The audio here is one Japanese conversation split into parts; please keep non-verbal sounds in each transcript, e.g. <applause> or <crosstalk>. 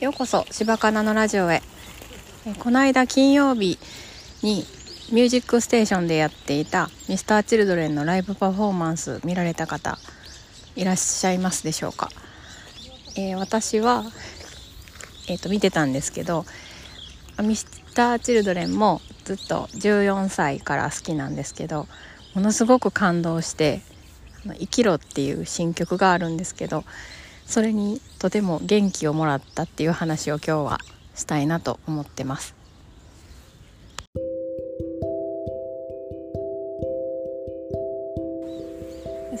ようこそ柴かなのラジオへ。えこの間金曜日に「ミュージックステーション」でやっていた Mr.Children のライブパフォーマンス見られた方いらっしゃいますでしょうか、えー、私は、えーと、見てたんですけど Mr.Children もずっと14歳から好きなんですけどものすごく感動して「生きろ」っていう新曲があるんですけどそれにとても元気をもらったっていう話を今日はしたいなと思ってます。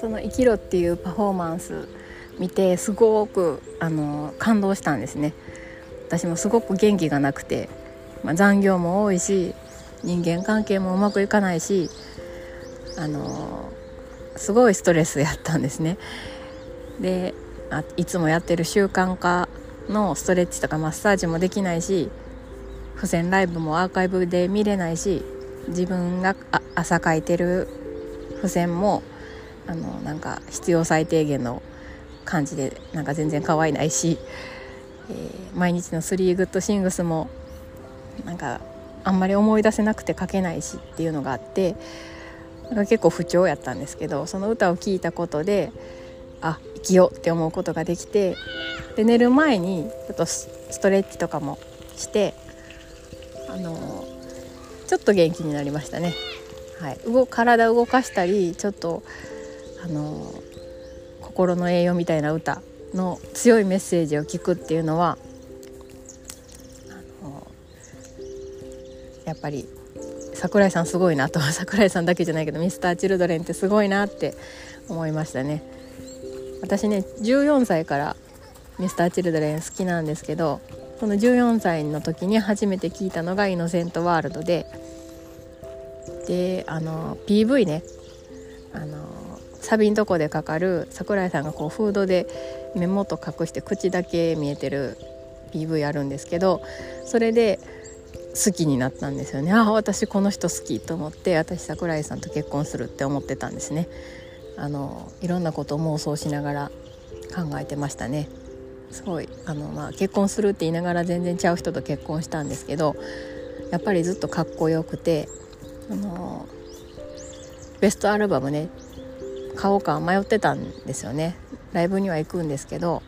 その「生きろ」っていうパフォーマンス見てすごくあの感動したんですね私もすごく元気がなくて、まあ、残業も多いし人間関係もうまくいかないしあのすごいストレスやったんですねであいつもやってる習慣化のストレッチとかマッサージもできないし付箋ライブもアーカイブで見れないし自分が朝書いてる付箋もあのなんか必要最低限の感じでなんか全然可愛いないし、えー、毎日の3グッドシングスもなんかあんまり思い出せなくて書けないしっていうのがあってなんか結構不調やったんですけどその歌を聴いたことであ生きようって思うことができてで寝る前にちょっとストレッチとかもしてあのちょっと元気になりましたね。はい、動体動かしたりちょっとあの心の栄養みたいな歌の強いメッセージを聞くっていうのはあのやっぱり桜井さんすごいなと <laughs> 桜井さんだけじゃないけど Mr.Children ってすごいなって思いましたね。私ね14歳から Mr.Children 好きなんですけどその14歳の時に初めて聞いたのが「イノセントワールドで」であの PV ねあのサビんとこでかかる桜井さんがこうフードで目元隠して口だけ見えてる PV あるんですけどそれで好きになったんですよね。ああ私この人好きと思って私桜井さんと結婚するって思ってたんですね。あのいろんなことを妄想しながら考えてましたね。すごいあの、まあ、結婚するって言いながら全然ちゃう人と結婚したんですけどやっぱりずっとかっこよくてあのベストアルバムね買おうか迷ってたんですよね。ライブには行くんですけど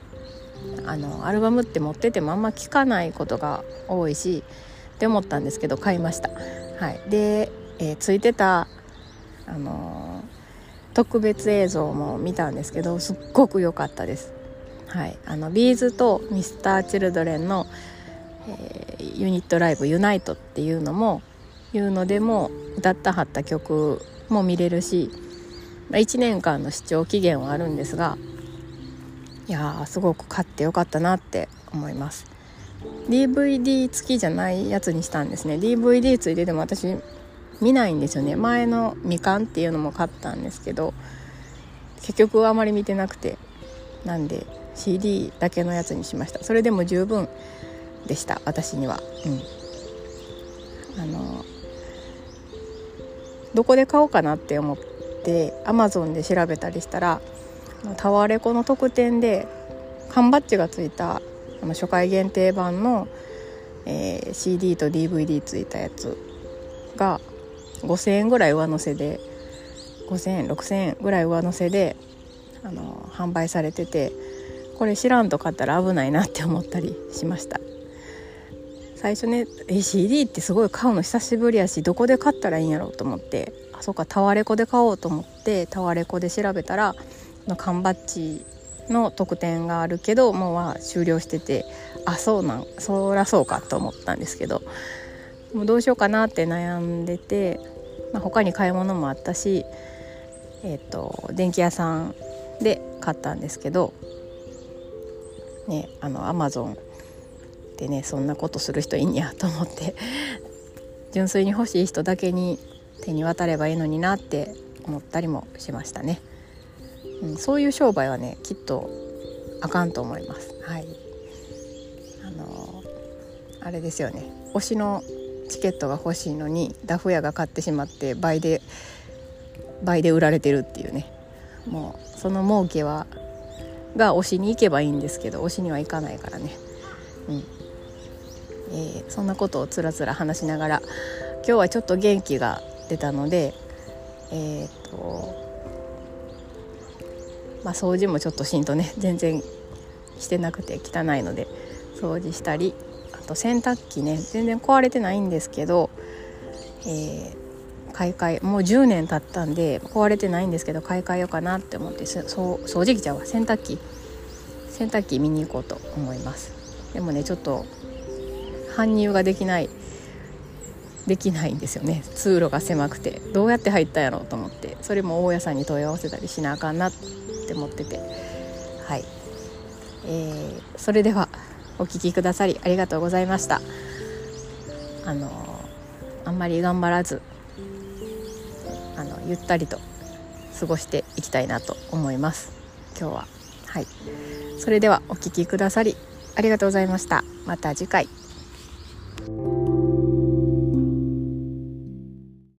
あのアルバムって持っててもあんま聞かないことが多いしって思ったんですけど買いました。はい、で、えー、ついてたあの特別映像も見たんですけどすっごく良かったです。はい、あのビーズとミスターチルドレンの、えー、ユニットライブ「ユナイト」っていうのもいうのでも歌ったはった曲も見れるし、まあ、1年間の視聴期限はあるんですがいやすごく買ってよかったなって思います。DVD 付きじゃないやつにしたんですね。DVD 付いてでも私見ないんですよね。前のみかんっていうのも買ったんですけど結局あまり見てなくてなんで CD だけのやつにしました。それでも十分でした私には。うん。あのどこで買おうかなって思ってアマゾンで調べたりしたらタワレコの特典で缶バッジがついた初回限定版の、えー、CD と DVD ついたやつが5,000円ぐらい上乗せで5,000円6,000円ぐらい上乗せであの販売されててこれ知らんと買ったら危ないなって思ったりしました。最初ね CD ってすごい買うの久しぶりやしどこで買ったらいいんやろうと思ってあそうかタワレコで買おうと思ってタワレコで調べたらの缶バッジの特典があるけどもうは終了しててあそうなんそらそうかと思ったんですけどもうどうしようかなって悩んでて、まあ、他に買い物もあったし、えーと、電気屋さんで買ったんですけどねあのアマゾンでねそんなことする人いいんやと思って <laughs> 純粋に欲しい人だけに手に渡ればいいのになって思ったりもしましたね、うん、そういう商売はねきっとあかんと思います。はい。あのあれですよね。推しのチケットが欲しいのにダフ屋が買ってしまって倍で倍で売られてるっていうね。もうその儲けはが推しに行けばいいんですけど推しには行かないからね。うん。えー、そんなことをつらつら話しながら今日はちょっと元気が出たのでえっ、とまあ掃除もちょっとしんとね全然してなくて汚いので掃除したりあと洗濯機ね全然壊れてないんですけど、えー、買い替えもう10年経ったんで壊れてないんですけど買い替えようかなって思ってそ掃除機ちゃうわ。洗濯機洗濯機見に行こうと思います。でもねちょっと搬入ができないできないんですよね。通路が狭くて。どうやって入ったんやろうと思って。それも大家さんに問い合わせたりしなあかんなって思ってて。はい。えー、それではお聴きくださりありがとうございました。あのあんまり頑張らずあのゆったりと過ごしていきたいなと思います。今日は。はい。それではお聴きくださりありがとうございました。また次回。